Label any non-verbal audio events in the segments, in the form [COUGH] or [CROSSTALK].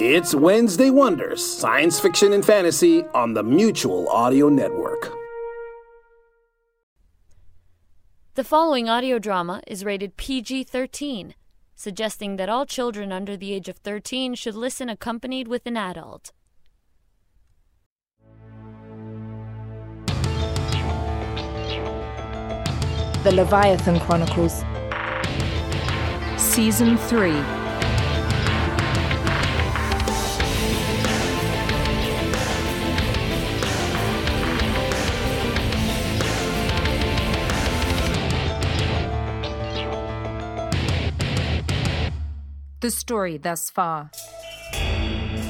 It's Wednesday Wonders, science fiction and fantasy on the Mutual Audio Network. The following audio drama is rated PG 13, suggesting that all children under the age of 13 should listen accompanied with an adult. The Leviathan Chronicles. Season 3 The story thus far.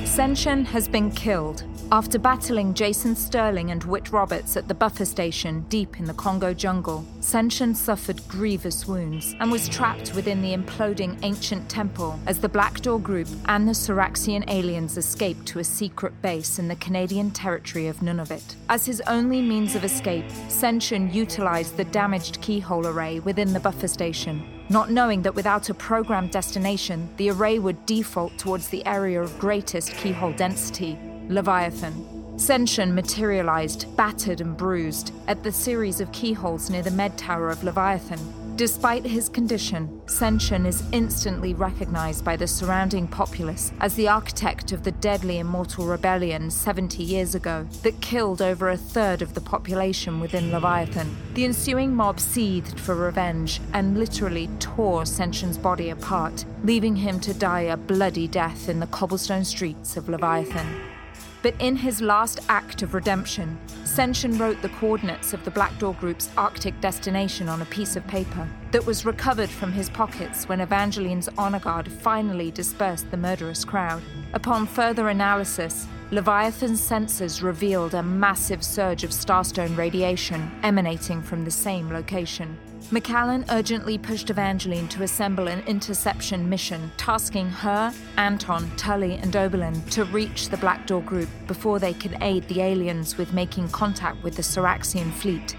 Senshin has been killed after battling Jason Sterling and Whit Roberts at the buffer station deep in the Congo jungle. Senshin suffered grievous wounds and was trapped within the imploding ancient temple as the Black Door Group and the Soraxian aliens escaped to a secret base in the Canadian territory of Nunavut. As his only means of escape, Senshin utilized the damaged keyhole array within the buffer station not knowing that without a programmed destination, the array would default towards the area of greatest keyhole density, Leviathan. Senshin materialized, battered and bruised, at the series of keyholes near the med tower of Leviathan. Despite his condition, Senshin is instantly recognized by the surrounding populace as the architect of the deadly immortal rebellion 70 years ago that killed over a third of the population within Leviathan. The ensuing mob seethed for revenge and literally tore Senshin's body apart, leaving him to die a bloody death in the cobblestone streets of Leviathan. But in his last act of redemption, Senshin wrote the coordinates of the Black Door Group's Arctic destination on a piece of paper that was recovered from his pockets when Evangeline's honor guard finally dispersed the murderous crowd. Upon further analysis, Leviathan's sensors revealed a massive surge of starstone radiation emanating from the same location. McCallan urgently pushed Evangeline to assemble an interception mission, tasking her, Anton, Tully, and Oberlin to reach the Black Door group before they could aid the aliens with making contact with the Soraxian fleet.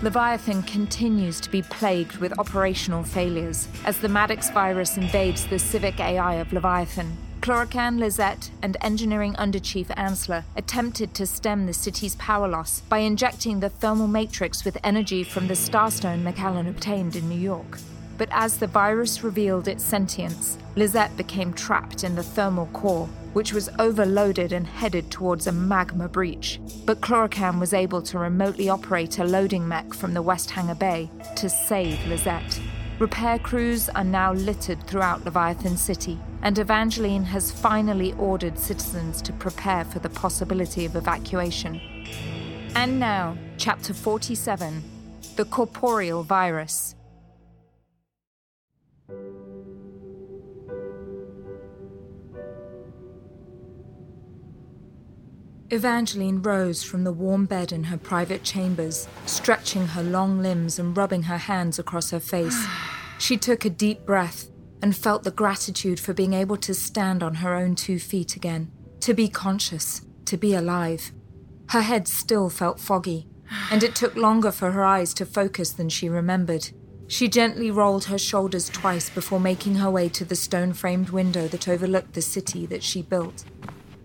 Leviathan continues to be plagued with operational failures as the Maddox virus invades the civic AI of Leviathan. Chlorocan, Lizette, and Engineering Underchief Ansler attempted to stem the city's power loss by injecting the thermal matrix with energy from the starstone McCallan obtained in New York. But as the virus revealed its sentience, Lizette became trapped in the thermal core, which was overloaded and headed towards a magma breach. But Chlorocan was able to remotely operate a loading mech from the West Hangar Bay to save Lizette. Repair crews are now littered throughout Leviathan City, and Evangeline has finally ordered citizens to prepare for the possibility of evacuation. And now, Chapter 47 The Corporeal Virus. Evangeline rose from the warm bed in her private chambers, stretching her long limbs and rubbing her hands across her face. [SIGHS] She took a deep breath and felt the gratitude for being able to stand on her own two feet again, to be conscious, to be alive. Her head still felt foggy, and it took longer for her eyes to focus than she remembered. She gently rolled her shoulders twice before making her way to the stone framed window that overlooked the city that she built.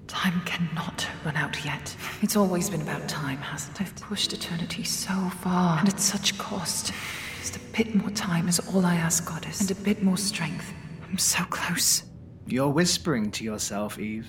Time cannot run out yet. It's always been about time, hasn't it? I've pushed eternity so far, and at such cost. Just a bit more time is all I ask, Goddess, and a bit more strength. I'm so close. You're whispering to yourself, Eve.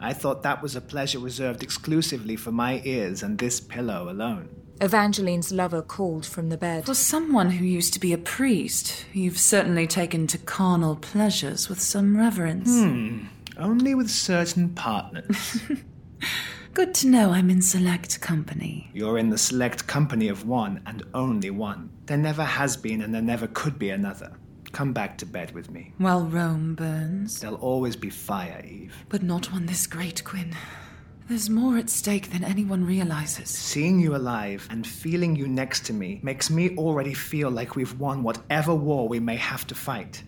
I thought that was a pleasure reserved exclusively for my ears and this pillow alone. Evangeline's lover called from the bed. For someone who used to be a priest, you've certainly taken to carnal pleasures with some reverence. Hmm. Only with certain partners. [LAUGHS] Good to know I'm in select company. You're in the select company of one and only one. There never has been and there never could be another. Come back to bed with me. While Rome burns. There'll always be fire, Eve. But not one this great, Quinn. There's more at stake than anyone realizes. Seeing you alive and feeling you next to me makes me already feel like we've won whatever war we may have to fight.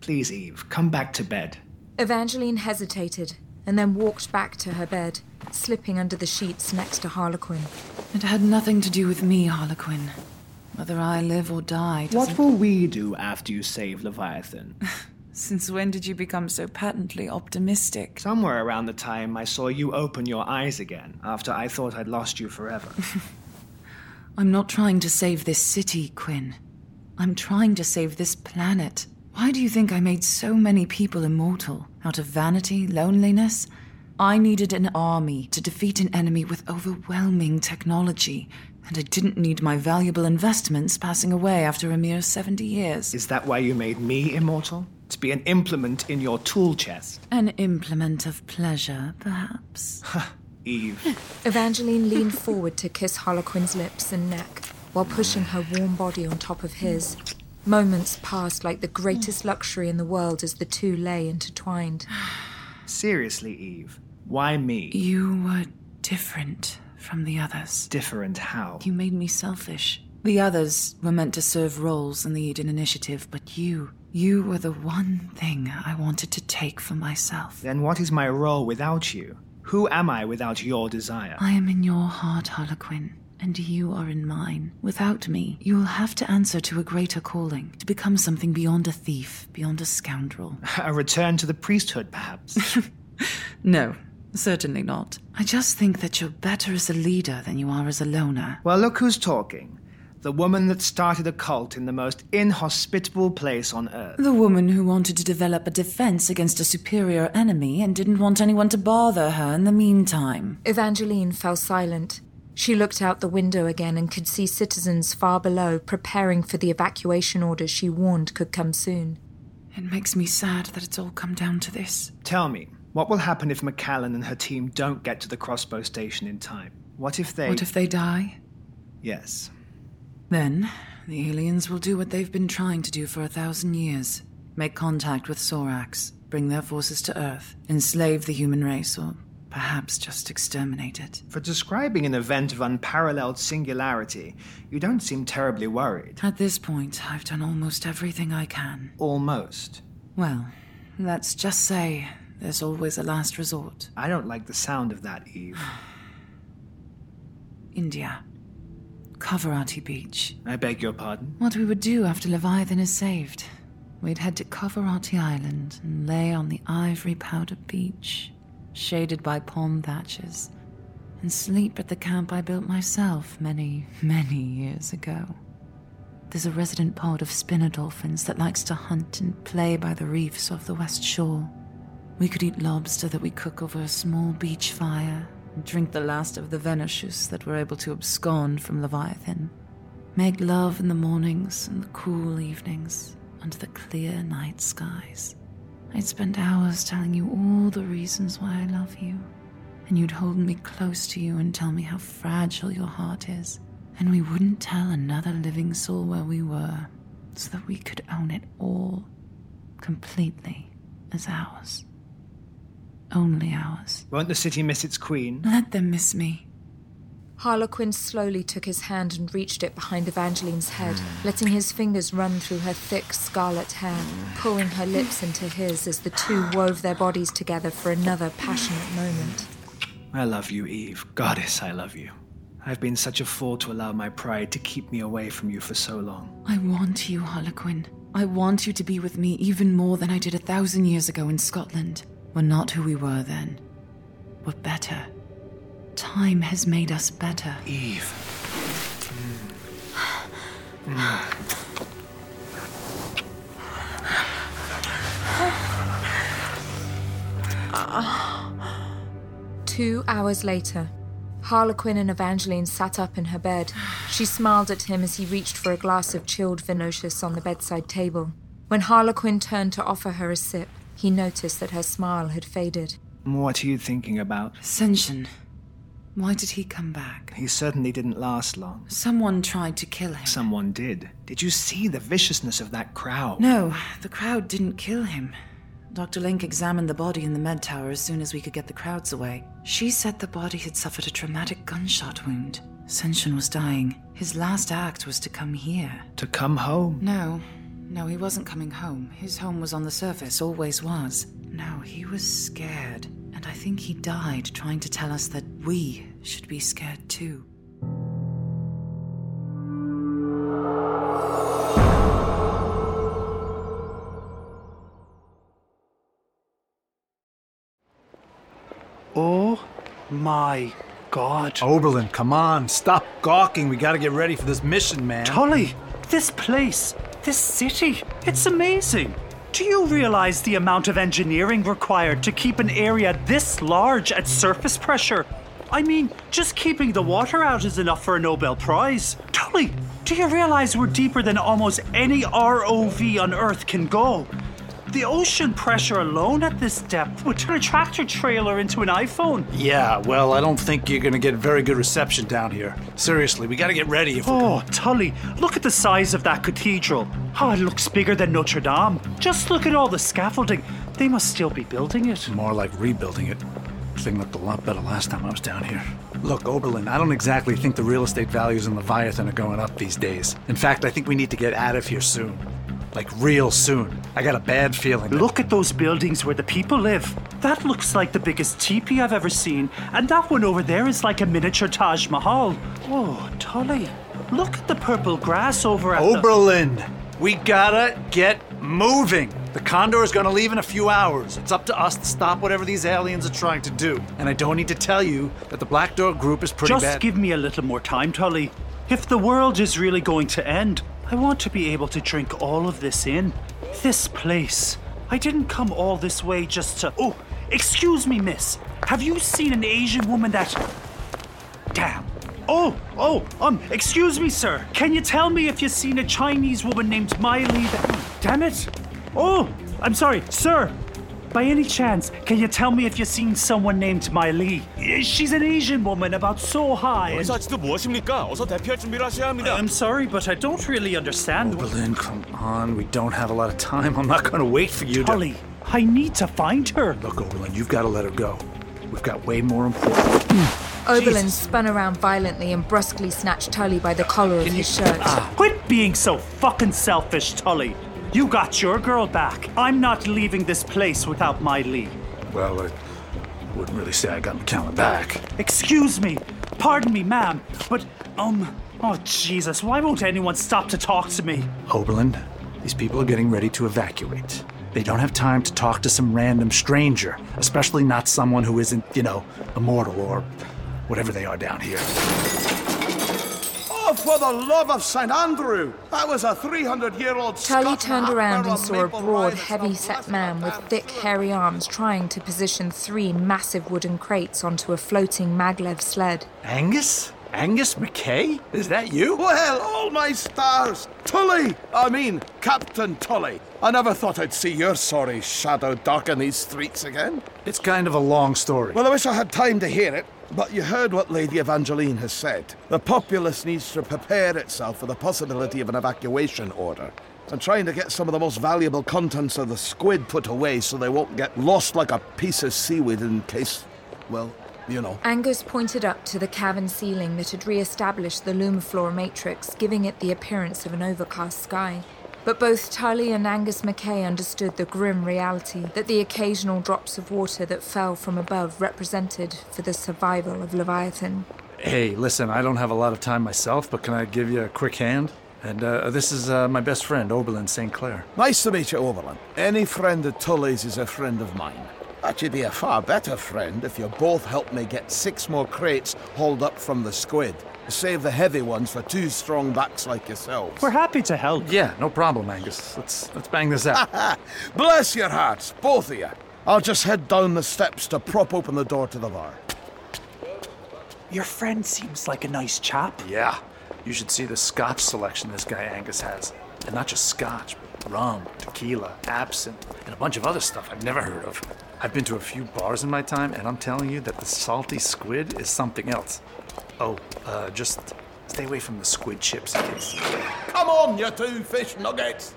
Please, Eve, come back to bed. Evangeline hesitated and then walked back to her bed, slipping under the sheets next to Harlequin. It had nothing to do with me, Harlequin. Whether I live or die. What will we do after you save Leviathan? [LAUGHS] Since when did you become so patently optimistic? Somewhere around the time I saw you open your eyes again, after I thought I'd lost you forever. [LAUGHS] I'm not trying to save this city, Quinn. I'm trying to save this planet. Why do you think I made so many people immortal? Out of vanity, loneliness? I needed an army to defeat an enemy with overwhelming technology, and I didn't need my valuable investments passing away after a mere 70 years. Is that why you made me immortal? To be an implement in your tool chest? An implement of pleasure, perhaps. Ha, Eve. [LAUGHS] Evangeline leaned forward to kiss Harlequin's lips and neck while pushing her warm body on top of his. Moments passed like the greatest hmm. luxury in the world as the two lay intertwined. [SIGHS] Seriously, Eve. Why me? You were different from the others. Different how? You made me selfish. The others were meant to serve roles in the Eden Initiative, but you, you were the one thing I wanted to take for myself. Then what is my role without you? Who am I without your desire? I am in your heart, Harlequin, and you are in mine. Without me, you will have to answer to a greater calling, to become something beyond a thief, beyond a scoundrel. [LAUGHS] A return to the priesthood, perhaps? [LAUGHS] No, certainly not. I just think that you're better as a leader than you are as a loner. well, look who's talking. The woman that started a cult in the most inhospitable place on earth. The woman who wanted to develop a defense against a superior enemy and didn't want anyone to bother her in the meantime. Evangeline fell silent. She looked out the window again and could see citizens far below preparing for the evacuation orders she warned could come soon. It makes me sad that it's all come down to this. Tell me, what will happen if McCallan and her team don't get to the crossbow station in time? What if they. What if they die? Yes. Then, the aliens will do what they've been trying to do for a thousand years make contact with Sorax, bring their forces to Earth, enslave the human race, or perhaps just exterminate it. For describing an event of unparalleled singularity, you don't seem terribly worried. At this point, I've done almost everything I can. Almost. Well, let's just say there's always a last resort. I don't like the sound of that, Eve. [SIGHS] India. Kavaratti Beach. I beg your pardon? What we would do after Leviathan is saved. We'd head to Kavaratti Island and lay on the ivory powdered beach, shaded by palm thatches, and sleep at the camp I built myself many, many years ago. There's a resident pod of spinner dolphins that likes to hunt and play by the reefs off the west shore. We could eat lobster that we cook over a small beach fire and drink the last of the venishus that were able to abscond from Leviathan. Make love in the mornings and the cool evenings under the clear night skies. I'd spend hours telling you all the reasons why I love you, and you'd hold me close to you and tell me how fragile your heart is. And we wouldn't tell another living soul where we were, so that we could own it all, completely, as ours. Only ours. Won't the city miss its queen? Let them miss me. Harlequin slowly took his hand and reached it behind Evangeline's head, hmm. letting his fingers run through her thick scarlet hair, pulling her lips into his as the two wove their bodies together for another passionate moment. I love you, Eve. Goddess, I love you. I've been such a fool to allow my pride to keep me away from you for so long. I want you, Harlequin. I want you to be with me even more than I did a thousand years ago in Scotland. We're not who we were then. We're better. Time has made us better. Eve. Two hours later, Harlequin and Evangeline sat up in her bed. She smiled at him as he reached for a glass of chilled Venosius on the bedside table. When Harlequin turned to offer her a sip, he noticed that her smile had faded. What are you thinking about? Ascension. Why did he come back? He certainly didn't last long. Someone tried to kill him. Someone did. Did you see the viciousness of that crowd? No, the crowd didn't kill him. Dr. Link examined the body in the med tower as soon as we could get the crowds away. She said the body had suffered a traumatic gunshot wound. Senshin was dying. His last act was to come here. To come home? No, no, he wasn't coming home. His home was on the surface, always was. No, he was scared. And I think he died trying to tell us that we should be scared too. Oh my god. Oberlin, come on, stop gawking. We gotta get ready for this mission, man. Tully, this place, this city, it's amazing. Do you realize the amount of engineering required to keep an area this large at surface pressure? I mean, just keeping the water out is enough for a Nobel Prize. Tully, do you realize we're deeper than almost any ROV on Earth can go? The ocean pressure alone at this depth would turn a tractor trailer into an iPhone. Yeah, well, I don't think you're gonna get very good reception down here. Seriously, we gotta get ready if we're Oh, Tully, look at the size of that cathedral. Oh, it looks bigger than Notre Dame. Just look at all the scaffolding. They must still be building it. more like rebuilding it. Thing looked a lot better last time I was down here. Look, Oberlin, I don't exactly think the real estate values in Leviathan are going up these days. In fact, I think we need to get out of here soon. Like, real soon. I got a bad feeling. that- Look at those buildings where the people live. That looks like the biggest teepee I've ever seen. And that one over there is like a miniature Taj Mahal. Oh, Tully, look at the purple grass over at the... Oberlin, we gotta get moving. The Condor is gonna leave in a few hours. It's up to us to stop whatever these aliens are trying to do. And I don't need to tell you that the Black Door group is pretty Just bad. give me a little more time, Tully. If the world is really going to end, I want to be able to drink all of this in. This place. I didn't come all this way just to. Oh, excuse me, miss. Have you seen an Asian woman that. Damn. Oh, oh, um, excuse me, sir. Can you tell me if you've seen a Chinese woman named Miley that. Damn it. Oh, I'm sorry, sir. By any chance, can you tell me if you've seen someone named Miley? She's an Asian woman about so high. and- 여기서 아직도 무엇입니까? 어서 대피할 준비를 하셔야 합니다. I'm sorry, but I don't really understand. Oberlin, come on. We don't have a lot of time. I'm not gonna wait for you to. Tully, I need to find her. Look, Oberlin, you've gotta let her go. We've got way more important. [CLEARS THROAT] Oberlin spun around violently and brusquely snatched Tully by the collar of his shirt. Quit being so fucking selfish, Tully. You got your girl back. I'm not leaving this place without my Lee. Well, I wouldn't really say I got McCallan back. Excuse me. Pardon me, ma'am. But, um, oh, Jesus, why won't anyone stop to talk to me? Oberlin, these people are getting ready to evacuate. They don't have time to talk to some random stranger, especially not someone who isn't, you know, immortal or whatever they are down here. Oh, for the love of St. Andrew! That was a 300 year old Tully turned around and saw a broad, heavy set man with thick, hairy arms trying to position three massive wooden crates onto a floating maglev sled. Angus? Angus McKay? Is that you? Well, all my stars! Tully! I mean, Captain Tully. I never thought I'd see your sorry shadow darken these streets again. It's kind of a long story. Well, I wish I had time to hear it, but you heard what Lady Evangeline has said. The populace needs to prepare itself for the possibility of an evacuation order. And trying to get some of the most valuable contents of the squid put away so they won't get lost like a piece of seaweed in case, well, you know. Angus pointed up to the cavern ceiling that had re established the Lumiflora matrix, giving it the appearance of an overcast sky. But both Tully and Angus McKay understood the grim reality that the occasional drops of water that fell from above represented for the survival of Leviathan. Hey, listen, I don't have a lot of time myself, but can I give you a quick hand? And uh, this is uh, my best friend, Oberlin St. Clair. Nice to meet you, Oberlin. Any friend of Tully's is a friend of mine. But you'd be a far better friend if you both helped me get six more crates hauled up from the squid. Save the heavy ones for two strong backs like yourselves. We're happy to help. Yeah, no problem, Angus. Let's let's bang this out. [LAUGHS] Bless your hearts, both of you. I'll just head down the steps to prop open the door to the bar. Your friend seems like a nice chap. yeah, you should see the scotch selection this guy Angus has. And not just scotch, but rum, tequila, absinthe, and a bunch of other stuff I've never heard of. I've been to a few bars in my time, and I'm telling you that the salty squid is something else. Oh, uh, just stay away from the squid chips. Come on, you two fish nuggets!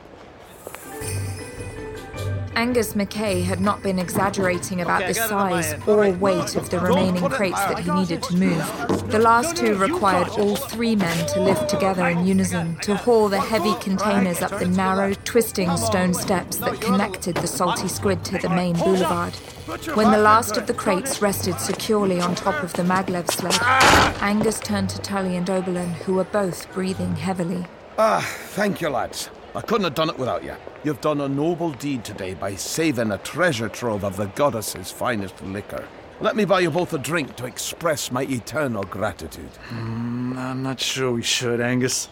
Angus McKay had not been exaggerating about Okay, the got it on my size end. or weight of the remaining crates that he needed to move. The last two required all three men to lift together in unison to haul the heavy containers up the narrow, twisting stone steps that connected the salty squid to the main boulevard. When the last of the crates rested securely on top of the maglev sled, Angus turned to Tully and Oberlin, who were both breathing heavily. Ah, thank you, lads. I couldn't have done it without you. You've done a noble deed today by saving a treasure trove of the goddess's finest liquor. Let me buy you both a drink to express my eternal gratitude. Mm, I'm not sure we should, Angus.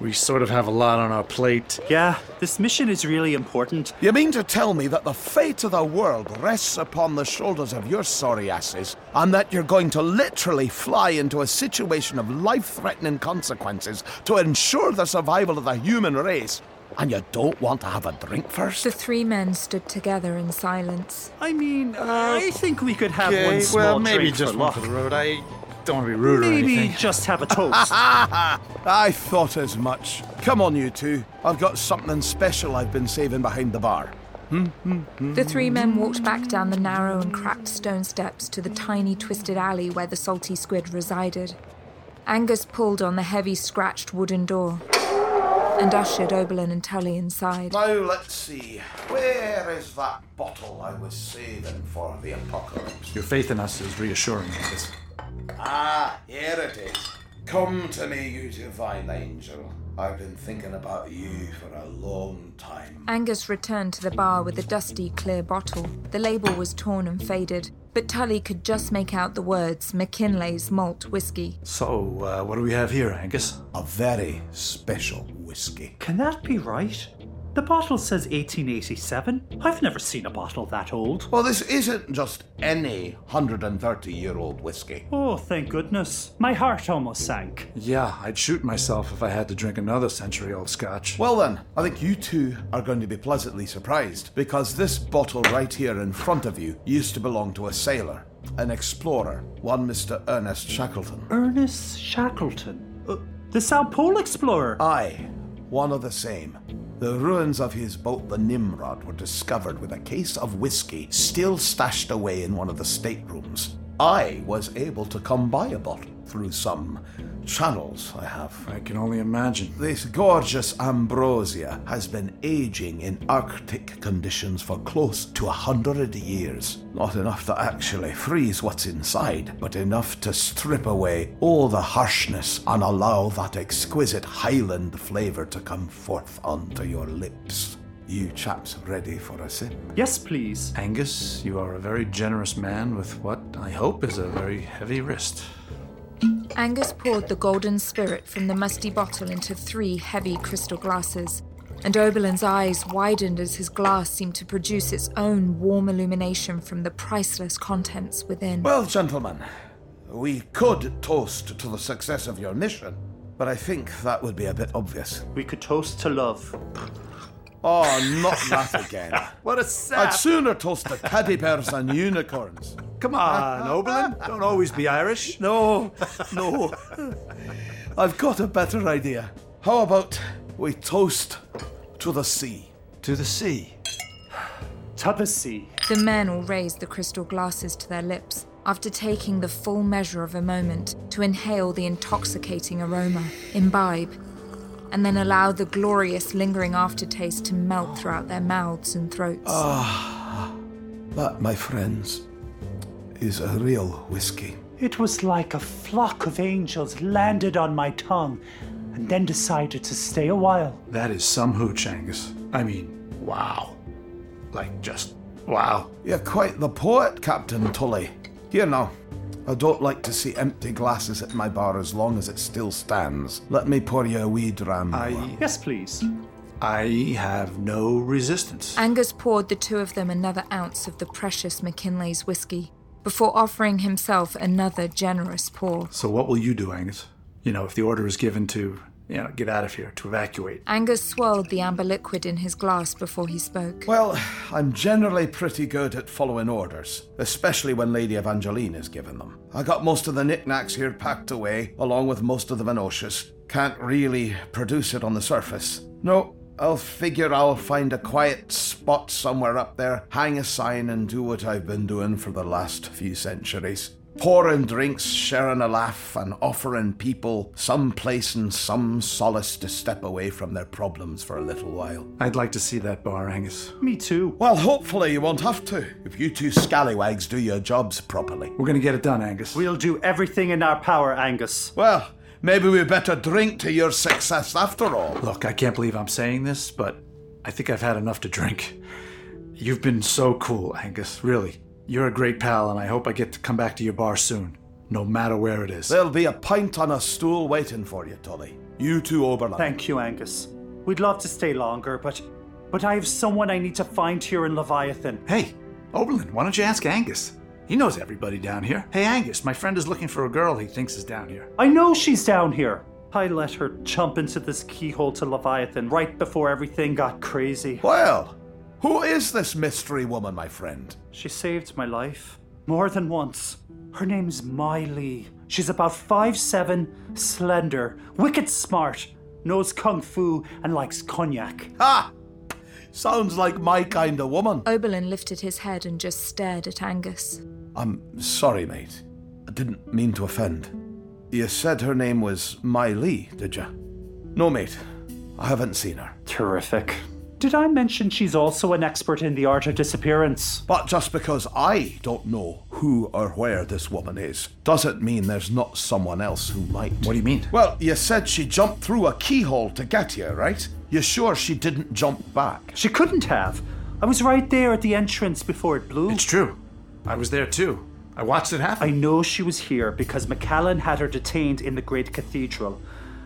We sort of have a lot on our plate. Yeah, this mission is really important. You mean to tell me that the fate of the world rests upon the shoulders of your sorry asses, and that you're going to literally fly into a situation of life threatening consequences to ensure the survival of the human race, and you don't want to have a drink first? The three men stood together in silence. I mean, uh, I think we could have one small well, maybe drink just for one luck. for the road. I don't want to be rude or Maybe anything. just have a toast. [LAUGHS] I thought as much. Come on, you two. I've got something special I've been saving behind the bar. Hmm, hmm, hmm. The three men walked back down the narrow and cracked stone steps to the tiny twisted alley where the salty squid resided. Angus pulled on the heavy scratched wooden door and ushered Oberlin and Tully inside. Now, let's see. Where is that bottle I was saving for the apocalypse? Your faith in us is reassuring, Angus. Ah, here it is. Come to me, you divine angel. I've been thinking about you for a long time. Angus returned to the bar with a dusty, clear bottle. The label was torn and faded, but Tully could just make out the words Mackinlay's Malt Whiskey. So, uh, what do we have here, Angus? A very special whiskey. Can that be right? The bottle says 1887. I've never seen a bottle that old. Well, this isn't just any 130 year old whiskey. Oh, thank goodness. My heart almost sank. Yeah, I'd shoot myself if I had to drink another century old scotch. Well, then, I think you two are going to be pleasantly surprised because this bottle right here in front of you used to belong to a sailor, an explorer, one Mr. Ernest Shackleton. Ernest Shackleton. Uh, the South Pole Explorer. Aye, one of the same. The ruins of his boat, the Nimrod, were discovered with a case of whiskey still stashed away in one of the staterooms. I was able to come by a bottle through some channels I have. I can only imagine. This gorgeous ambrosia has been aging in Arctic conditions for close to a hundred years. Not enough to actually freeze what's inside, but enough to strip away all the harshness and allow that exquisite Highland flavour to come forth onto your lips. You chaps ready for a sip? Yes, please. Angus, you are a very generous man with what I hope is a very heavy wrist. Angus poured the golden spirit from the musty bottle into three heavy crystal glasses, and Oberlin's eyes widened as his glass seemed to produce its own warm illumination from the priceless contents within. Well, gentlemen, we could toast to the success of your mission, but I think that would be a bit obvious. We could toast to love. Oh, not that again. [LAUGHS] What a sap. I'd sooner toast to teddy bears and unicorns. Come on, Oberlin. Don't always be Irish. No, no. I've got a better idea. How about we toast to the sea? To the sea. To the sea. The men all raised the crystal glasses to their lips after taking the full measure of a moment to inhale the intoxicating aroma, imbibe, and then allow the glorious lingering aftertaste to melt throughout their mouths and throats. Ah, that, my friends, is a real whiskey. It was like a flock of angels landed on my tongue and then decided to stay a while. That is some hooch, Angus. I mean, wow. Like, just wow. You're quite the poet, Captain Tully. Here now. I don't like to see empty glasses at my bar as long as it still stands. Let me pour you a wee dram. I Yes, please. I have no resistance. Angus poured the two of them another ounce of the precious Mackinlay's whiskey before offering himself another generous pour. So what will you do, Angus? You know, if the order is given to, you know, get out of here, to evacuate. Angus swirled the amber liquid in his glass before he spoke. Well, I'm generally pretty good at following orders, especially when Lady Evangeline is giving them. I got most of the knickknacks here packed away, along with most of the Venoscious. Can't really produce it on the surface. No, I'll figure I'll find a quiet spot somewhere up there, hang a sign, and do what I've been doing for the last few centuries. Pouring drinks, sharing a laugh, and offering people some place and some solace to step away from their problems for a little while. I'd like to see that bar, Angus. Me too. Well, hopefully you won't have to, if you two scallywags do your jobs properly. We're gonna get it done, Angus. We'll do everything in our power, Angus. Well, maybe we better drink to your success after all. Look, I can't believe I'm saying this, but I think I've had enough to drink. You've been so cool, Angus, really. You're a great pal, and I hope I get to come back to your bar soon, no matter where it is. There'll be a pint on a stool waiting for you, Tully. You too, Oberlin. Thank you, Angus. We'd love to stay longer, but but I have someone I need to find here in Leviathan. Hey, Oberlin, why don't you ask Angus? He knows everybody down here. Hey, Angus, my friend is looking for a girl he thinks is down here. I know she's down here. I let her jump into this keyhole to Leviathan right before everything got crazy. Well, who is this mystery woman, my friend? She saved my life more than once. Her name's Miley. She's about five seven, slender, wicked smart, knows kung fu, and likes cognac. Ha! Sounds like my kind of woman. Oberlin lifted his head and just stared at Angus. I'm sorry, mate. I didn't mean to offend. You said her name was Miley, did you? No, mate. I haven't seen her. Terrific. Did I mention she's also an expert in the art of disappearance? But just because I don't know who or where this woman is, doesn't mean there's not someone else who might. What do you mean? Well, you said she jumped through a keyhole to get here, right? You're sure she didn't jump back? She couldn't have. I was right there at the entrance before it blew. It's true. I was there too. I watched it happen. I know she was here because McCallan had her detained in the Great Cathedral.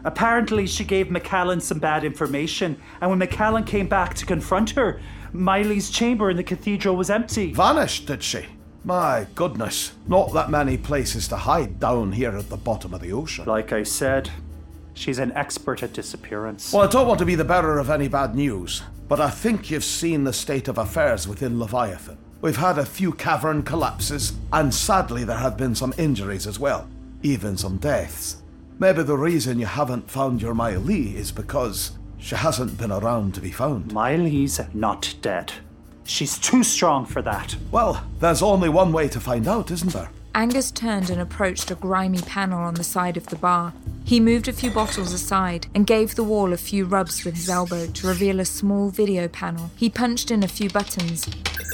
Apparently, she gave McCallan some bad information, and when McCallan came back to confront her, Miley's chamber in the cathedral was empty. Vanished, did she? My goodness, not that many places to hide down here at the bottom of the ocean. Like I said, she's an expert at disappearance. Well, I don't want to be the bearer of any bad news, but I think you've seen the state of affairs within Leviathan. We've had a few cavern collapses, and sadly, there have been some injuries as well, even some deaths. Maybe the reason you haven't found your Miley is because she hasn't been around to be found. Miley's not dead. She's too strong for that. Well, there's only one way to find out, isn't there? Angus turned and approached a grimy panel on the side of the bar. He moved a few bottles aside and gave the wall a few rubs with his elbow to reveal a small video panel. He punched in a few buttons,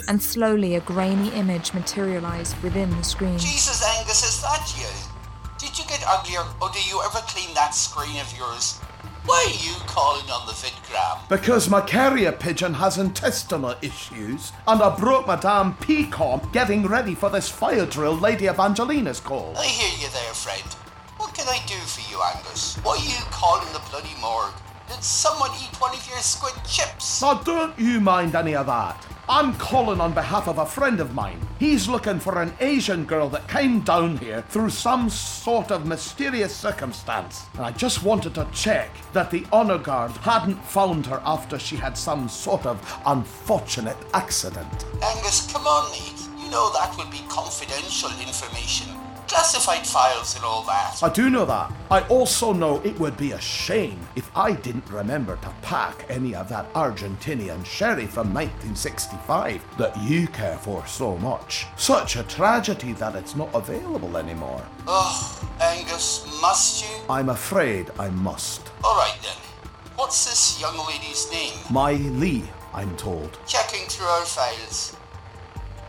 and slowly a grainy image materialized within the screen. Jesus, Angus, is that you? Did you get uglier, or do you ever clean that screen of yours? Why are you calling on the vidgram? Because my carrier pigeon has intestinal issues, and I broke my damn PCOM getting ready for this fire drill Lady Evangelina's call. I hear you there, friend. What can I do for you, Angus? Why are you calling the bloody morgue? Did someone eat one of your squid chips? Now, don't you mind any of that. I'm calling on behalf of a friend of mine. He's looking for an Asian girl that came down here through some sort of mysterious circumstance. And I just wanted to check that the honor guard hadn't found her after she had some sort of unfortunate accident. Angus, come on, mate. You know that would be confidential information. Classified files and all that. I do know that. I also know it would be a shame if I didn't remember to pack any of that Argentinian sherry from 1965 that you care for so much. Such a tragedy that it's not available anymore. Oh, Angus, must you? I'm afraid I must. All right then. What's this young lady's name? My Lee, I'm told. Checking through our files.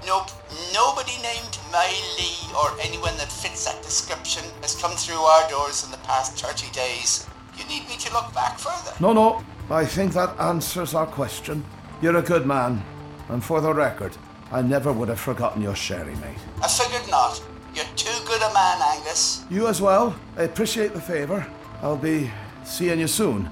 Nope, nobody named Miley or anyone that fits that description has come through our doors in the past 30 days. You need me to look back further? No, no. I think that answers our question. You're a good man. And for the record, I never would have forgotten your sherry, mate. I figured not. You're too good a man, Angus. You as well. I appreciate the favour. I'll be seeing you soon.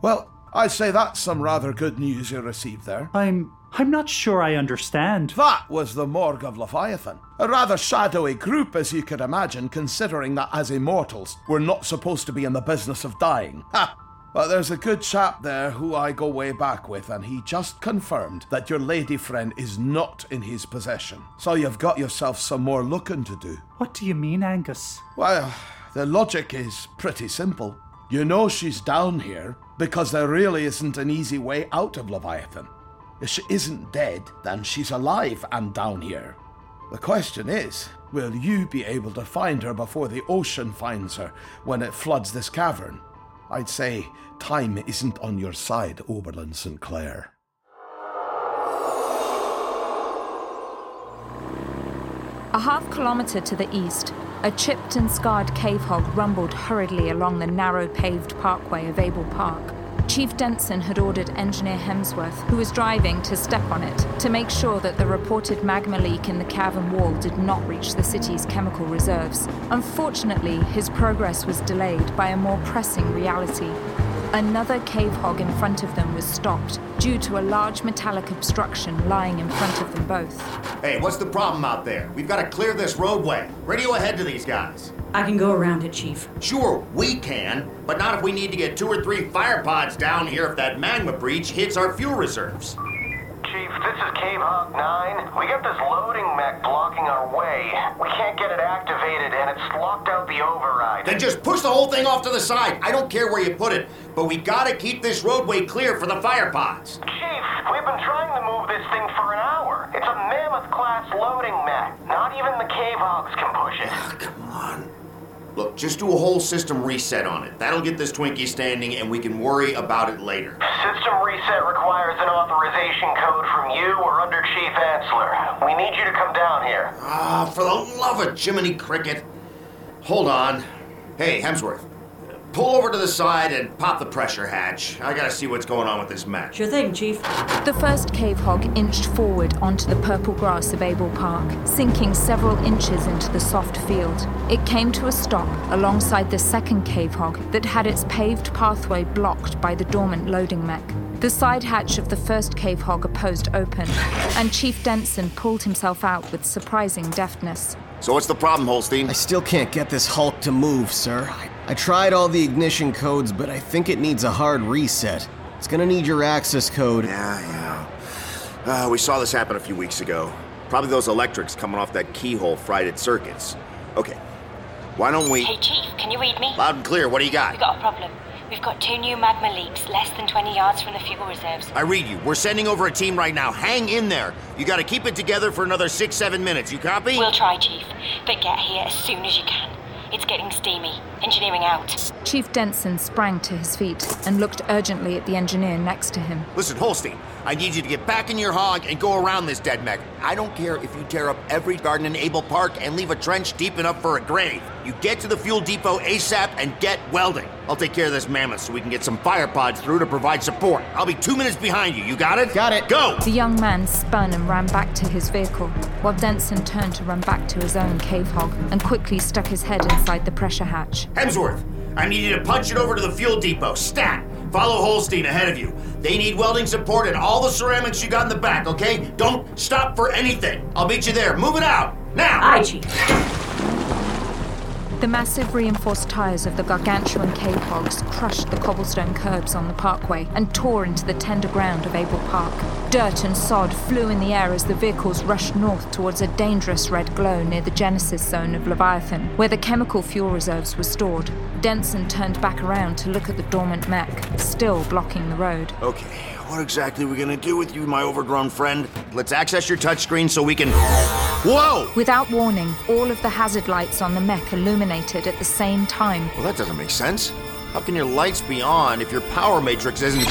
Well, I'd say that's some rather good news you received there. I'm I'm not sure I understand. That was the Morgue of Leviathan. A rather shadowy group, as you could imagine, considering that as immortals, we're not supposed to be in the business of dying. Ha! But there's a good chap there who I go way back with, and he just confirmed that your lady friend is not in his possession. So you've got yourself some more looking to do. What do you mean, Angus? Well, the logic is pretty simple. You know she's down here because there really isn't an easy way out of Leviathan. If she isn't dead, then she's alive and down here. The question is, will you be able to find her before the ocean finds her when it floods this cavern? I'd say time isn't on your side, Oberlin St. Clair. A half kilometre to the east, a chipped and scarred cave hog rumbled hurriedly along the narrow paved parkway of Abel Park. Chief Denson had ordered engineer Hemsworth, who was driving, to step on it to make sure that the reported magma leak in the cavern wall did not reach the city's chemical reserves. Unfortunately, his progress was delayed by a more pressing reality. Another cave hog in front of them was stopped due to a large metallic obstruction lying in front of them both. Hey, what's the problem out there? We've got to clear this roadway. Radio ahead to these guys. I can go around it, Chief. Sure, we can, but not if we need to get two or three fire pods down here if that magma breach hits our fuel reserves. Chief, this is Cave Hog 9. We got this loading mech blocking our way. We can't get it activated, and it's locked out the override. Then just push the whole thing off to the side. I don't care where you put it, but we gotta keep this roadway clear for the fire pods. Chief, we've been trying to move this thing for an hour. It's a mammoth class loading mech. Not even the Cave Hogs can push it. Ah, come on. Look, just do a whole system reset on it. That'll get this Twinkie standing, and we can worry about it later. System reset requires an authorization code from you or under Chief Ansler. We need you to come down here. Ah, for the love of Jiminy Cricket. Hold on. Hey, Hemsworth. Pull over to the side and pop the pressure hatch. I gotta see what's going on with this mech. Sure thing, Chief. The first cave hog inched forward onto the purple grass of Abel Park, sinking several inches into the soft field. It came to a stop alongside the second cave hog that had its paved pathway blocked by the dormant loading mech. The side hatch of the first cave hog opposed open, and Chief Denson pulled himself out with surprising deftness. So what's the problem, Holstein? I still can't get this Hulk to move, sir. I, I tried all the ignition codes, but I think it needs a hard reset. It's gonna need your access code. Yeah, yeah. Uh, we saw this happen a few weeks ago. Probably those electrics coming off that keyhole fried its circuits. Okay. Why don't we. Hey, Chief, can you read me? Loud and clear, what do you got? We've got a problem. We've got two new magma leaks, less than 20 yards from the fuel reserves. I read you. We're sending over a team right now. Hang in there. You gotta keep it together for another six, seven minutes. You copy? We'll try, Chief, but get here as soon as you can. It's getting steamy. Engineering out. Chief Denson sprang to his feet and looked urgently at the engineer next to him. Listen, Holstein, I need you to get back in your hog and go around this dead mech. I don't care if you tear up every garden in Abel Park and leave a trench deep enough for a grave. You get to the fuel depot ASAP and get welding. I'll take care of this mammoth so we can get some fire pods through to provide support. I'll be two minutes behind you. You got it? Got it. Go! The young man spun and ran back to his vehicle, while Denson turned to run back to his own cave hog and quickly stuck his head inside the pressure hatch. Hemsworth, I need you to punch it over to the fuel depot. Stat! Follow Holstein ahead of you. They need welding support and all the ceramics you got in the back, okay? Don't stop for anything. I'll meet you there. Move it out! Now! Aye, Chief. The massive reinforced tires of the gargantuan cave hogs crushed the cobblestone curbs on the parkway and tore into the tender ground of Abel Park. Dirt and sod flew in the air as the vehicles rushed north towards a dangerous red glow near the genesis zone of Leviathan, where the chemical fuel reserves were stored. Denson turned back around to look at the dormant mech, still blocking the road. Okay, what exactly are we gonna do with you, my overgrown friend? Let's access your touchscreen so we can. Whoa! Without warning, all of the hazard lights on the mech illuminated at the same time. Well, that doesn't make sense. How can your lights be on if your power matrix isn't.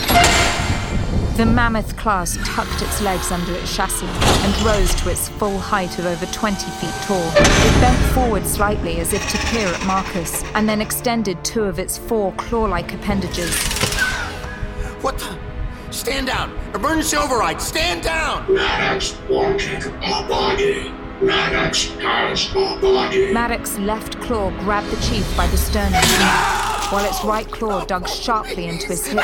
The mammoth class tucked its legs under its chassis and rose to its full height of over 20 feet tall. It bent forward slightly as if to peer at Marcus, and then extended two of its four claw like appendages. What the? Stand down! Emergency override! Stand down! Maddox wanted a body. Maddox has body. Maddox's left claw grabbed the chief by the sternum, while its right claw dug sharply into his hips.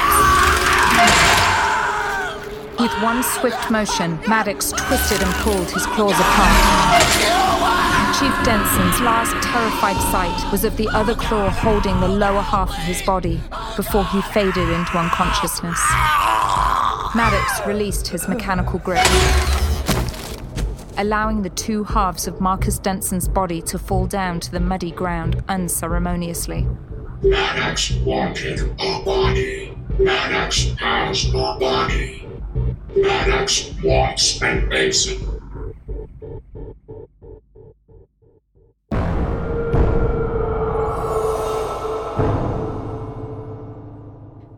With one swift motion, Maddox twisted and pulled his claws apart. Chief Denson's last terrified sight was of the other claw holding the lower half of his body before he faded into unconsciousness. Maddox released his mechanical grip, allowing the two halves of Marcus Denson's body to fall down to the muddy ground unceremoniously. Maddox wanted a body. Maddox has a body. Maddox wants an exit.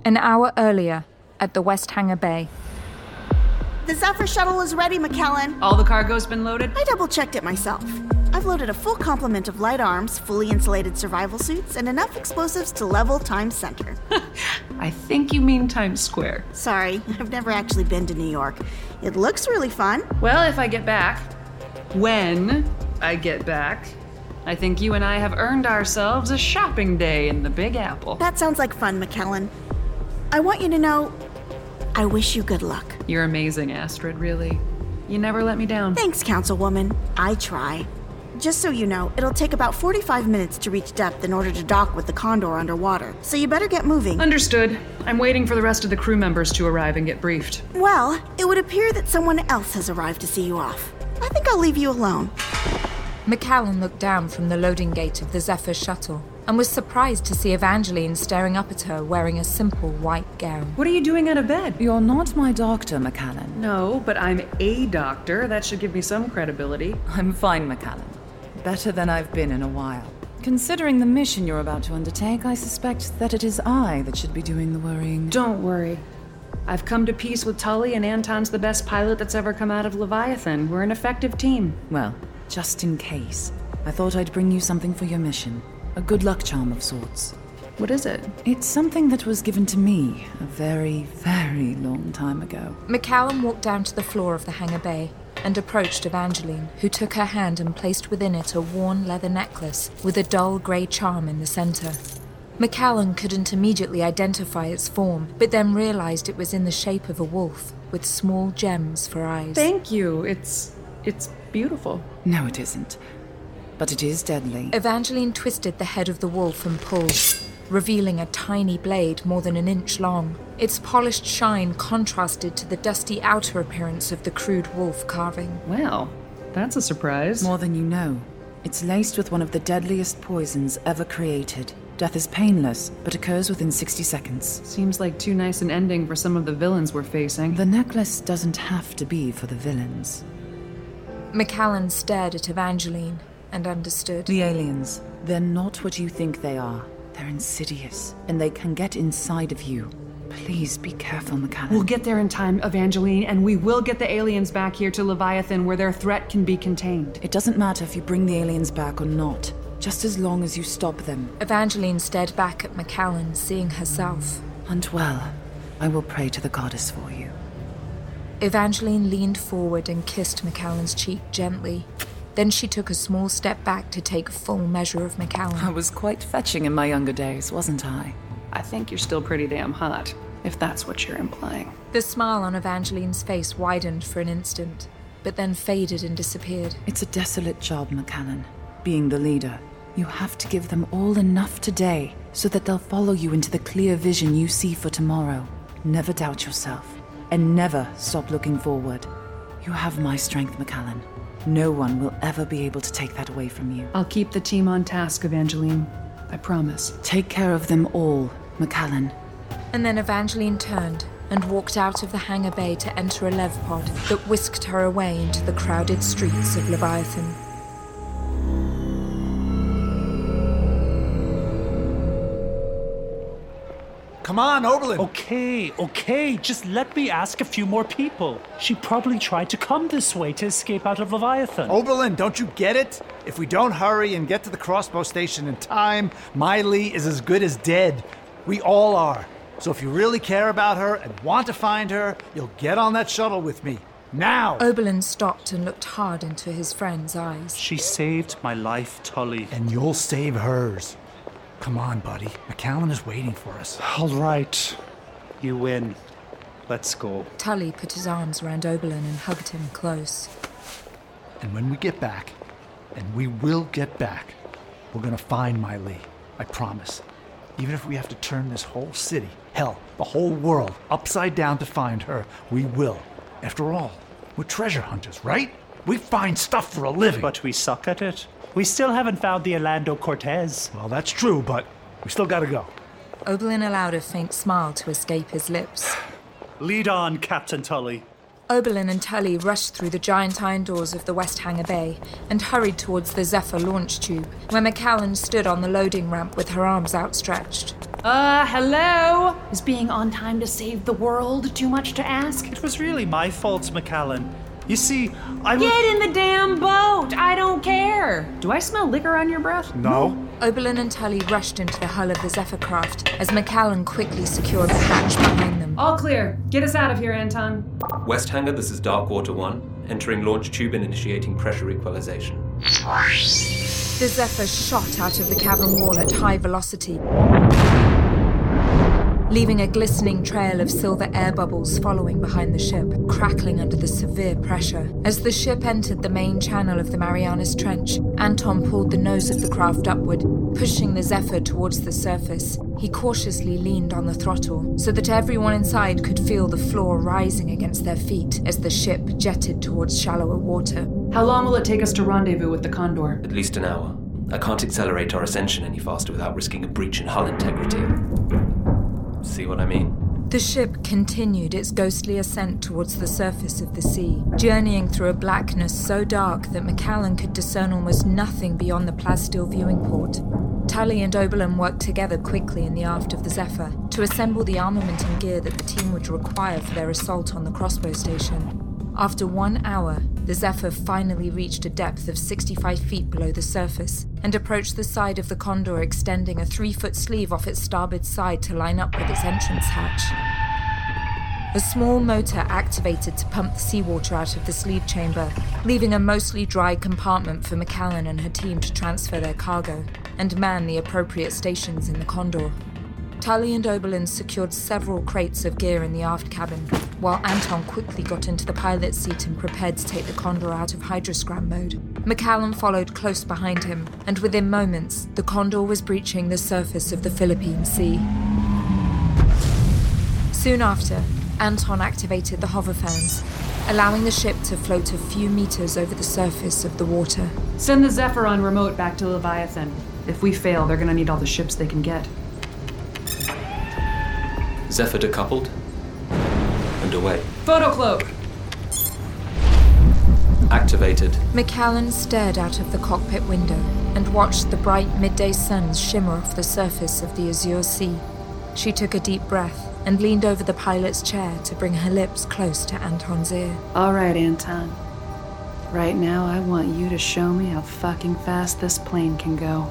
An hour earlier, at the West Hangar Bay, The Zephyr shuttle is ready, McCallan. All the cargo's been loaded? I double checked it myself. I've loaded a full complement of light arms, fully insulated survival suits, and enough explosives to level Times Center. [LAUGHS] I think you mean Times Square. Sorry, [LAUGHS] I've never actually been to New York. It looks really fun. Well, if I get back, when I get back, I think you and I have earned ourselves a shopping day in the Big Apple. That sounds like fun, McCallan. I want you to know I wish you good luck. You're amazing, Astrid, really. You never let me down. Thanks, Councilwoman. I try. Just so you know, it'll take about 45 minutes to reach depth in order to dock with the Condor underwater, so you better get moving. Understood. I'm waiting for the rest of the crew members to arrive and get briefed. Well, it would appear that someone else has arrived to see you off. I think I'll leave you alone. McCallan looked down from the loading gate of the Zephyr shuttle and was surprised to see Evangeline staring up at her wearing a simple white gown. What are you doing out of bed? You're not my doctor, McCallan. No, but I'm a doctor. That should give me some credibility. I'm fine, McCallan. Better than I've been in a while. Considering the mission you're about to undertake, I suspect that it is I that should be doing the worrying. Don't worry. I've come to peace with Tully, and Anton's the best pilot that's ever come out of Leviathan. We're an effective team. Well, just in case, I thought I'd bring you something for your mission. A good luck charm of sorts. What is it? It's something that was given to me a very, very long time ago. McCallan walked down to the floor of the hangar bay and approached Evangeline, who took her hand and placed within it a worn leather necklace with a dull grey charm in the center. McCallan couldn't immediately identify its form, but then realized it was in the shape of a wolf with small gems for eyes. Thank you. It's. It's beautiful. No, it isn't. But it is deadly. Evangeline twisted the head of the wolf and pulled, revealing a tiny blade more than an inch long. Its polished shine contrasted to the dusty outer appearance of the crude wolf carving. Well, that's a surprise. More than you know. It's laced with one of the deadliest poisons ever created. Death is painless, but occurs within 60 seconds. Seems like too nice an ending for some of the villains we're facing. The necklace doesn't have to be for the villains. McCallan stared at Evangeline and understood. The aliens, they're not what you think they are. They're insidious, and they can get inside of you. Please be careful, McCallan. We'll get there in time, Evangeline, and we will get the aliens back here to Leviathan where their threat can be contained. It doesn't matter if you bring the aliens back or not, just as long as you stop them. Evangeline stared back at McCallan, seeing herself. Hunt well. I will pray to the goddess for you. Evangeline leaned forward and kissed McCallan's cheek gently. Then she took a small step back to take full measure of McCallan. I was quite fetching in my younger days, wasn't I? I think you're still pretty damn hot, if that's what you're implying. The smile on Evangeline's face widened for an instant, but then faded and disappeared. It's a desolate job, McCallan. Being the leader, you have to give them all enough today so that they'll follow you into the clear vision you see for tomorrow. Never doubt yourself, and never stop looking forward. You have my strength, McCallan. No one will ever be able to take that away from you. I'll keep the team on task, Evangeline. I promise. Take care of them all, McCallan. And then Evangeline turned and walked out of the hangar bay to enter a lev pod that whisked her away into the crowded streets of Leviathan. Come on, Oberlin. Okay, okay, just let me ask a few more people. She probably tried to come this way to escape out of Leviathan. Oberlin, don't you get it? If we don't hurry and get to the crossbow station in time, Miley is as good as dead. We all are. So if you really care about her and want to find her, you'll get on that shuttle with me. Now! Oberlin stopped and looked hard into his friend's eyes. She saved my life, Tully. And you'll save hers. Come on, buddy. McCallan is waiting for us. All right. You win. Let's go. Tully put his arms around Oberlin and hugged him close. And when we get back, and we will get back, we're gonna find Miley. I promise. Even if we have to turn this whole city, hell, the whole world, upside down to find her, we will. After all, we're treasure hunters, right? We find stuff for a living. But we suck at it. We still haven't found the Orlando Cortez. Well, that's true, but we still gotta go. Oberlin allowed a faint smile to escape his lips. Lead on, Captain Tully. Oberlin and Tully rushed through the giant iron doors of the West Hangar Bay and hurried towards the Zephyr launch tube, where McCallan stood on the loading ramp with her arms outstretched. Uh, hello? Is being on time to save the world too much to ask? It was really my fault, McCallan. You see, I was. Get in the damn boat! I don't care! Do I smell liquor on your breath? No. Oberlin and Tully rushed into the hull of the Zephyr craft as McCallan quickly secured the hatch behind them. All clear. Get us out of here, Anton. West Hangar, this is Darkwater 1. Entering launch tube and initiating pressure equalization. The Zephyr shot out of the cavern wall at high velocity, leaving a glistening trail of silver air bubbles following behind the ship, crackling under the severe pressure. As the ship entered the main channel of the Marianas Trench, Anton pulled the nose of the craft upward, pushing the Zephyr towards the surface. He cautiously leaned on the throttle so that everyone inside could feel the floor rising against their feet as the ship jetted towards shallower water. How long will it take us to rendezvous with the Condor? At least an hour. I can't accelerate our ascension any faster without risking a breach in hull integrity. See what I mean? The ship continued its ghostly ascent towards the surface of the sea, journeying through a blackness so dark that McCallan could discern almost nothing beyond the plasteel viewing port. Tully and Oberlin worked together quickly in the aft of the Zephyr to assemble the armament and gear that the team would require for their assault on the crossbow station. After one hour, the Zephyr finally reached a depth of 65 feet below the surface and approached the side of the Condor, extending a three foot sleeve off its starboard side to line up with its entrance hatch. A small motor activated to pump the seawater out of the sleeve chamber, leaving a mostly dry compartment for McCallan and her team to transfer their cargo and man the appropriate stations in the Condor. Tully and Oberlin secured several crates of gear in the aft cabin, while Anton quickly got into the pilot's seat and prepared to take the Condor out of hydroscram mode. McCallan followed close behind him, and within moments, the Condor was breaching the surface of the Philippine Sea. Soon after, Anton activated the hover fans, allowing the ship to float a few meters over the surface of the water. Send the Zephyr on remote back to Leviathan. If we fail, they're gonna need all the ships they can get. Zephyr decoupled and away. Photo cloak! Activated. McCallan stared out of the cockpit window and watched the bright midday suns shimmer off the surface of the azure sea. She took a deep breath and leaned over the pilot's chair to bring her lips close to Anton's ear. All right, Anton. Right now, I want you to show me how fucking fast this plane can go.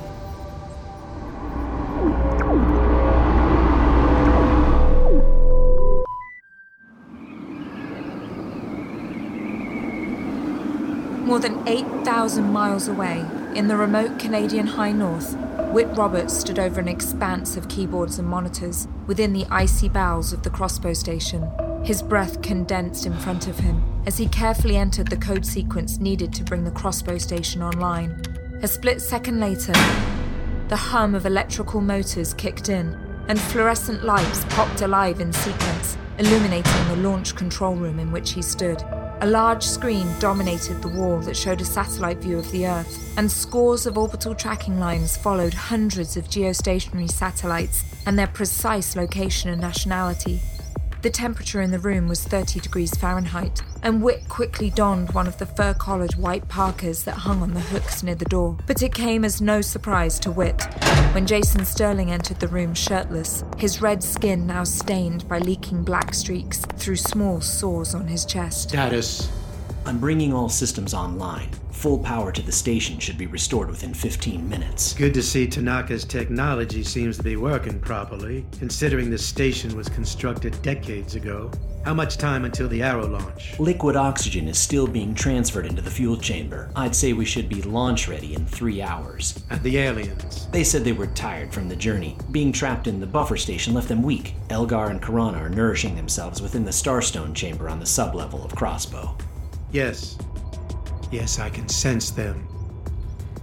More than 8,000 miles away, in the remote Canadian high north, Whit Roberts stood over an expanse of keyboards and monitors within the icy bowels of the crossbow station. His breath condensed in front of him as he carefully entered the code sequence needed to bring the crossbow station online. A split second later, the hum of electrical motors kicked in, and fluorescent lights popped alive in sequence, illuminating the launch control room in which he stood. A large screen dominated the wall that showed a satellite view of the Earth, and scores of orbital tracking lines followed hundreds of geostationary satellites and their precise location and nationality. The temperature in the room was 30 degrees Fahrenheit, and Whit quickly donned one of the fur collared white parkas that hung on the hooks near the door. But it came as no surprise to Whit when Jason Sterling entered the room shirtless, his red skin now stained by leaking black streaks through small sores on his chest. Status. I'm bringing all systems online. Full power to the station should be restored within 15 minutes. Good to see Tanaka's technology seems to be working properly, considering the station was constructed decades ago. How much time until the Arrow launch? Liquid oxygen is still being transferred into the fuel chamber. I'd say we should be launch ready in three hours. And the aliens? They said they were tired from the journey. Being trapped in the buffer station left them weak. Elgar and Karana are nourishing themselves within the Starstone chamber on the sublevel of Crossbow. Yes. Yes, I can sense them.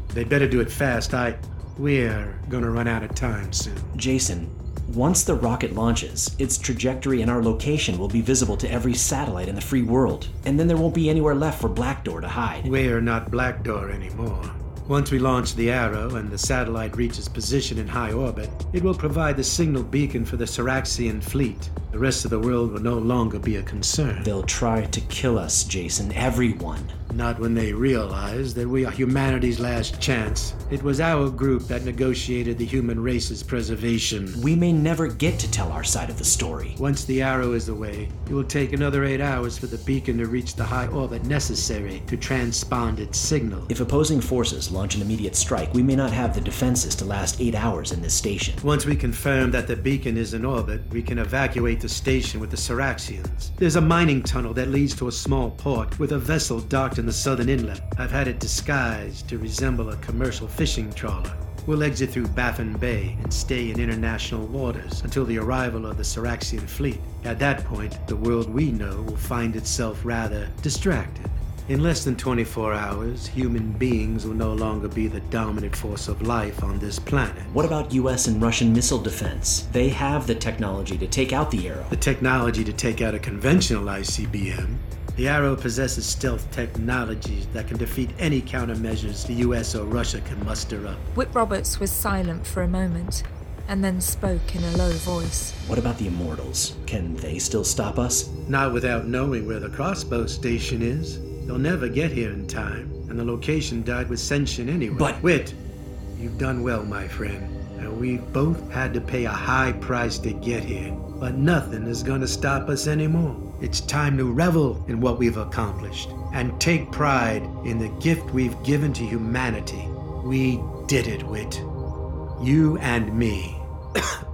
They better do it fast. I. We're gonna run out of time soon. Jason, once the rocket launches, its trajectory and our location will be visible to every satellite in the free world, and then there won't be anywhere left for Black Door to hide. We're not Black Door anymore. Once we launch the Arrow and the satellite reaches position in high orbit, it will provide the signal beacon for the Saraxian fleet. The rest of the world will no longer be a concern. They'll try to kill us, Jason. Everyone. Not when they realize that we are humanity's last chance. It was our group that negotiated the human race's preservation. We may never get to tell our side of the story. Once the arrow is away, it will take another eight hours for the beacon to reach the high orbit necessary to transpond its signal. If opposing forces launch an immediate strike, we may not have the defenses to last eight hours in this station. Once we confirm that the beacon is in orbit, we can evacuate the station with the Saraxians. There's a mining tunnel that leads to a small port with a vessel docked in the southern inlet. I've had it disguised to resemble a commercial fishing trawler. We'll exit through Baffin Bay and stay in international waters until the arrival of the Saraxian fleet. At that point, the world we know will find itself rather distracted. In less than 24 hours, human beings will no longer be the dominant force of life on this planet. What about US and Russian missile defense? They have the technology to take out the Arrow. The technology to take out a conventional ICBM. The Arrow possesses stealth technologies that can defeat any countermeasures the US or Russia can muster up. Whit Roberts was silent for a moment and then spoke in a low voice. What about the Immortals? Can they still stop us? Not without knowing where the crossbow station is. They'll never get here in time, and the location died with Senshin anyway. But- Whit, you've done well, my friend. And we've both had to pay a high price to get here. But nothing is gonna stop us anymore. It's time to revel in what we've accomplished and take pride in the gift we've given to humanity. We did it, Whit. You and me. [COUGHS]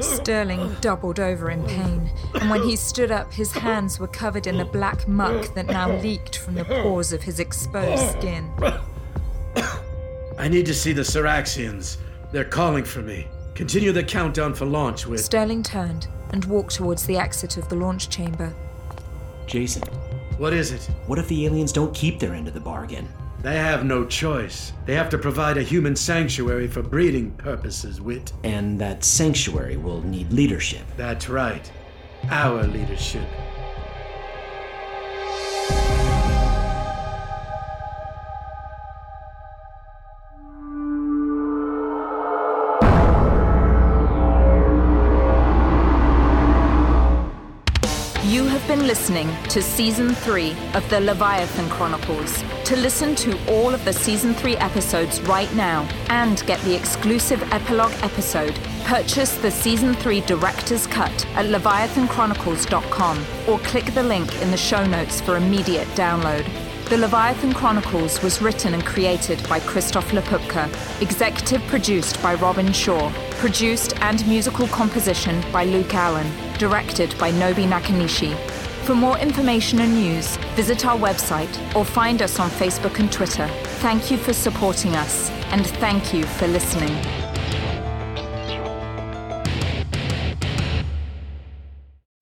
Sterling doubled over in pain, and when he stood up, his hands were covered in the black muck that now leaked from the pores of his exposed skin. [COUGHS] I need to see the Saraxians. They're calling for me. Continue the countdown for launch with. Sterling turned and walked towards the exit of the launch chamber. Jason, What is it? what if the aliens don't keep their end of the bargain? They have no choice. They have to provide a human sanctuary for breeding purposes, Whit. And that sanctuary will need leadership. That's right. Our leadership. Listening to Season 3 of the Leviathan Chronicles. To listen to all of the Season 3 episodes right now and get the exclusive epilogue episode, purchase the Season 3 Director's Cut at leviathanchronicles.com or click the link in the show notes for immediate download. The Leviathan Chronicles was written and created by Christof Laputka, executive produced by Robin Shaw, produced and musical composition by Luke Allen, directed by Nobi Nakanishi. For more information and news, visit our website or find us on Facebook and Twitter. Thank you for supporting us, and thank you for listening.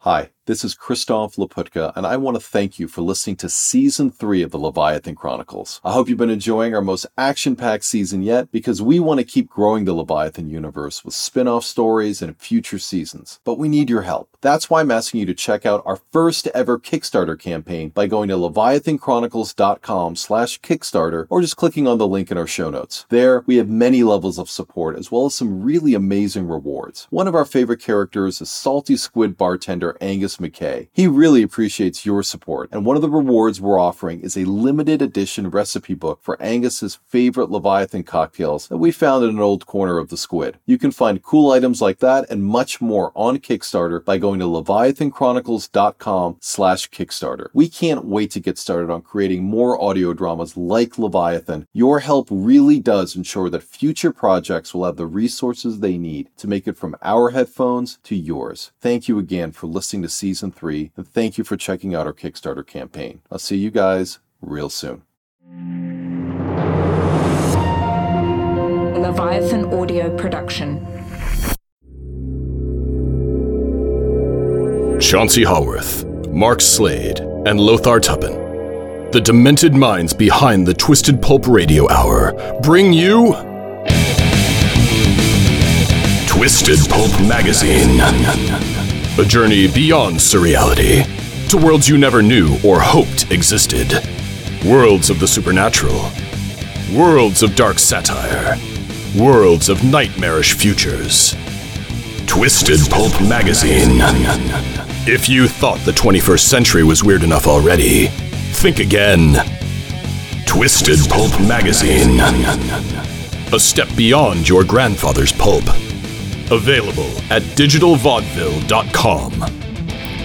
Hi, this is Christof Laputka, and I want to thank you for listening to Season 3 of the Leviathan Chronicles. I hope you've been enjoying our most action packed season yet because we want to keep growing the Leviathan universe with spin off stories and future seasons. But we need your help. That's why I'm asking you to check out our first ever Kickstarter campaign by going to leviathanchronicles.com slash Kickstarter or just clicking on the link in our show notes. There, we have many levels of support as well as some really amazing rewards. One of our favorite characters is Salty Squid bartender Angus McKay. He really appreciates your support, and one of the rewards we're offering is a limited edition recipe book for Angus's favorite Leviathan cocktails that we found in an old corner of the squid. You can find cool items like that and much more on Kickstarter by going to leviathanchronicles.com slash Kickstarter. We can't wait to get started on creating more audio dramas like Leviathan. Your help really does ensure that future projects will have the resources they need to make it from our headphones to yours. Thank you again for listening to season three, and thank you for checking out our Kickstarter campaign. I'll see you guys real soon. Leviathan audio production. Chauncey Haworth, Mark Slade, and Lothar Tuppen. The demented minds behind the Twisted Pulp Radio Hour bring you Twisted Pulp Magazine. A journey beyond surreality to worlds you never knew or hoped existed. Worlds of the supernatural, Worlds of dark satire. Worlds of nightmarish futures. Twisted Pulp Magazine. If you thought the 21st century was weird enough already, think again. Twisted Pulp Magazine. A step beyond your grandfather's pulp. Available at digitalvaudeville.com.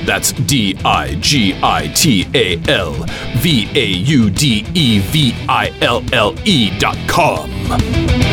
That's D I G I T A L V A U D V I L L dot com.